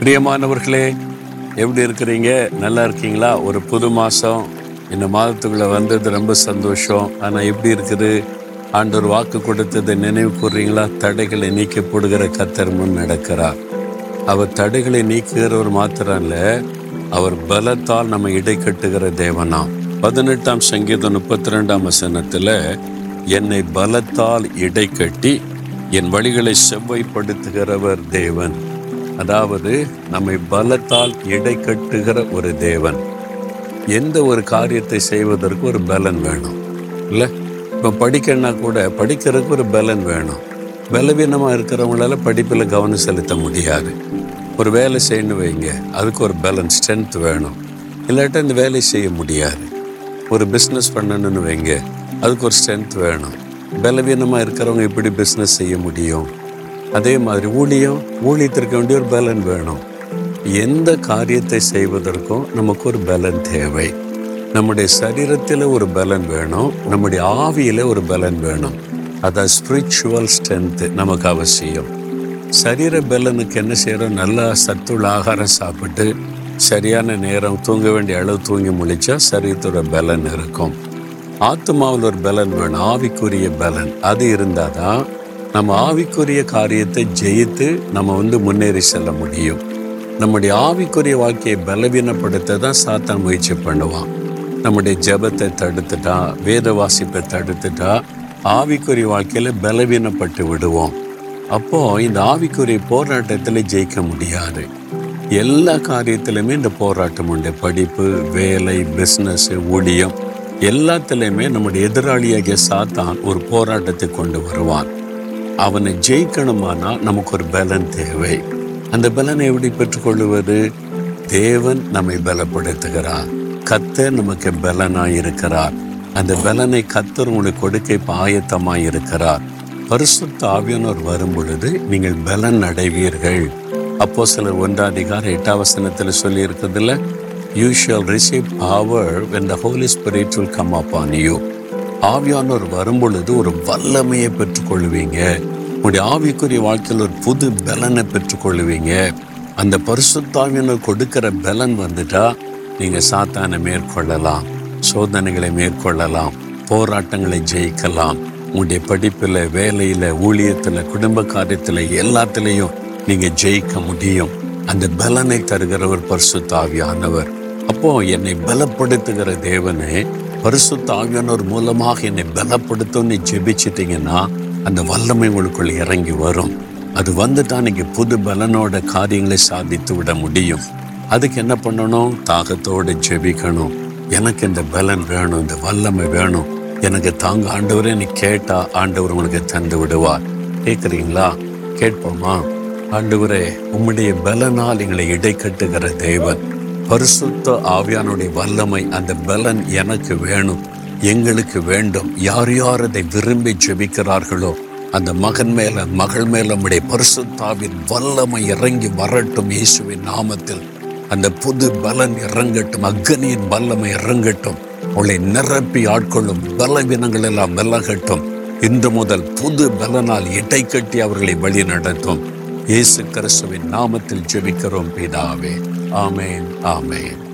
பிரியமானவர்களே எப்படி இருக்கிறீங்க? நல்லா இருக்கீங்களா? ஒரு புது மாதம் இந்த மாதத்துக்குள்ளே வந்தது ரொம்ப சந்தோஷம். ஆனால் எப்படி இருக்குது? ஆண்டவர் வாக்கு கொடுத்ததை நினைவு கூறுறீங்களா தடைகளை நீக்கப்படுகிற கத்தர் முன் நடக்கிறார். அவர் தடைகளை நீக்குகிறவர் மாத்திரம் இல்லை அவர் பலத்தால் நம்ம இடை கட்டுகிற தேவனாம். பதினெட்டாம் சங்கீதம் முப்பத்தி ரெண்டாம் வசனத்தில் என்னை பலத்தால் இடை கட்டி என் வழிகளை செவ்வைப்படுத்துகிறவர் தேவன். அதாவது நம்மை பலத்தால் இடை கட்டுகிற ஒரு தேவன். எந்த ஒரு காரியத்தை செய்வதற்கு ஒரு பலன் வேணும். இல்லை? இப்போ படிக்கணும்னா கூட படிக்கிறதுக்கு ஒரு பலன் வேணும். பலவீனமாக இருக்கிறவங்களால படிப்பில் கவனம் செலுத்த முடியாது. ஒரு வேலை செய்யணும் வைங்க அதுக்கு ஒரு பலன் ஸ்ட்ரென்த் வேணும். இல்லாட்டா இந்த வேலையை செய்ய முடியாது. ஒரு பிஸ்னஸ் பண்ணணும்னு வைங்க அதுக்கு ஒரு ஸ்ட்ரென்த் வேணும். பலவீனமாக இருக்கிறவங்க எப்படி பிஸ்னஸ் செய்ய முடியும்? அதே மாதிரி ஊழியம் ஊழியத்திற்கு வேண்டிய ஒரு பலன் வேணும். எந்த காரியத்தை செய்வதற்கும் நமக்கு ஒரு பலன் தேவை. நம்முடைய சரீரத்தில் ஒரு பலன் வேணும் நம்முடைய ஆவியில் ஒரு பலன் வேணும். அதான் ஸ்பிரிச்சுவல் ஸ்ட்ரென்த்து நமக்கு அவசியம். சரீர பலனுக்கு என்ன செய்கிறோம் நல்லா சத்துள்ள ஆகாரம் சாப்பிட்டு சரியான நேரம் தூங்க வேண்டிய அளவு தூங்கி முழிச்சா சரீரத்தோட பலன் இருக்கும். ஆத்மாவில் ஒரு பலன் வேணும் ஆவிக்குரிய பலன். அது இருந்தால் தான் நம்ம ஆவிக்குரிய காரியத்தை ஜெயித்து நம்ம வந்து முன்னேறி செல்ல முடியும். நம்முடைய ஆவிக்குரிய வாழ்க்கையை பலவீனப்படுத்த தான் சாத்தான் முயற்சி பண்ணுவான். நம்முடைய ஜெபத்தை தடுத்துட்டா வேத வாசிப்பை தடுத்துட்டா ஆவிக்குரிய வாழ்க்கையில் பலவீனப்பட்டு விடுவோம். அப்போ இந்த ஆவிக்குரிய போராட்டத்தில் ஜெயிக்க முடியாது. எல்லா காரியத்திலுமே இந்த போராட்டம் உண்டு. படிப்பு வேலை பிஸ்னஸ் ஊழியம் எல்லாத்துலேயுமே நம்முடைய எதிராளியாகிய சாத்தான் ஒரு போராட்டத்தை கொண்டு வருவான். அவனை ஜெயிக்கணுமானா நமக்கு ஒரு பலன் தேவை. அந்த பலனை எப்படி பெற்றுக்கொள்வது தேவன் நம்மை பலப்படுத்துகிறார். கத்த நமக்கு பலனாய் இருக்கிறார். அந்த பலனை கத்தர் உங்களுக்கு கொடுக்க இப்ப இருக்கிறார். பரிசுத்த ஆவியானோர் வரும் பொழுது நீங்கள் பலன் அடைவீர்கள். அப்போ சில ஒன்றாம் அதிகாரம் எட்டாவசனத்தில் சொல்லி இருக்கிறதுல you shall receive power when the holy spirit will come upon you ஆவியானோர் வரும் பொழுது ஒரு வல்லமையை பெற்றுக்கொள்வீங்க. உங்களுடைய ஆவிக்குரிய வாழ்க்கையில் ஒரு புது பலனை பெற்றுக்கொள்ளுவீங்க. அந்த பரிசுத்தாவினர் கொடுக்கிற பலன் வந்துட்டா நீங்கள் சாத்தானை மேற்கொள்ளலாம் சோதனைகளை மேற்கொள்ளலாம் போராட்டங்களை ஜெயிக்கலாம். உங்களுடைய படிப்பில் வேலையில் ஊழியத்தில் குடும்ப காரியத்தில் எல்லாத்துலேயும் நீங்கள் ஜெயிக்க முடியும். அந்த பலனை தருகிறவர் பரிசுத்த ஆவியானவர் அப்போ என்னை பலப்படுத்துகிற தேவனே பரிசுத்த ஆவியானவர் மூலமாக என்னை பலப்படுத்தும்னு ஜெபிச்சிட்டிங்கன்னா அந்த வல்லமை உங்களுக்குள் இறங்கி வரும். அது வந்து தான் நீங்கள் புது பலனோட காரியங்களை சாதித்து விட முடியும். அதுக்கு என்ன பண்ணணும்? தாகத்தோடு ஜெபிக்கணும். எனக்கு இந்த பலன் வேணும் இந்த வல்லமை வேணும். எனக்கு தாங்க ஆண்டவரே நீ கேட்டா ஆண்டவர் உங்களுக்கு தந்து விடுவார். கேட்குறீங்களா? கேட்போமா? ஆண்டவரே உம்முடைய பலனால் எங்களை இடை கட்டுகிற தேவன். பரிசுத்த ஆவியானுடைய வல்லமை அந்த பலன் எனக்கு வேணும். எங்களுக்கு வேண்டும். யார் யார் அதை விரும்பி ஜெபிக்கிறார்களோ அந்த மகன் மேல மகள் மேல நம்முடைய பரிசுத்தாவின் வல்லமை இறங்கி வரட்டும் இயேசுவின் நாமத்தில். அந்த புது பலன் இறங்கட்டும் அக்னியின் வல்லமை இறங்கட்டும். உங்களை நிரப்பி ஆட்கொள்ளும் பலவீனங்கள் எல்லாம் விலகட்டும். இன்று முதல் புது பலனால் இடை கட்டி அவர்களை வழி நடத்தும். இயேசு கிறிஸ்துவின் நாமத்தில் ஜெபிக்கிறோம் பிதாவே. ஆமேன் ஆமேன்.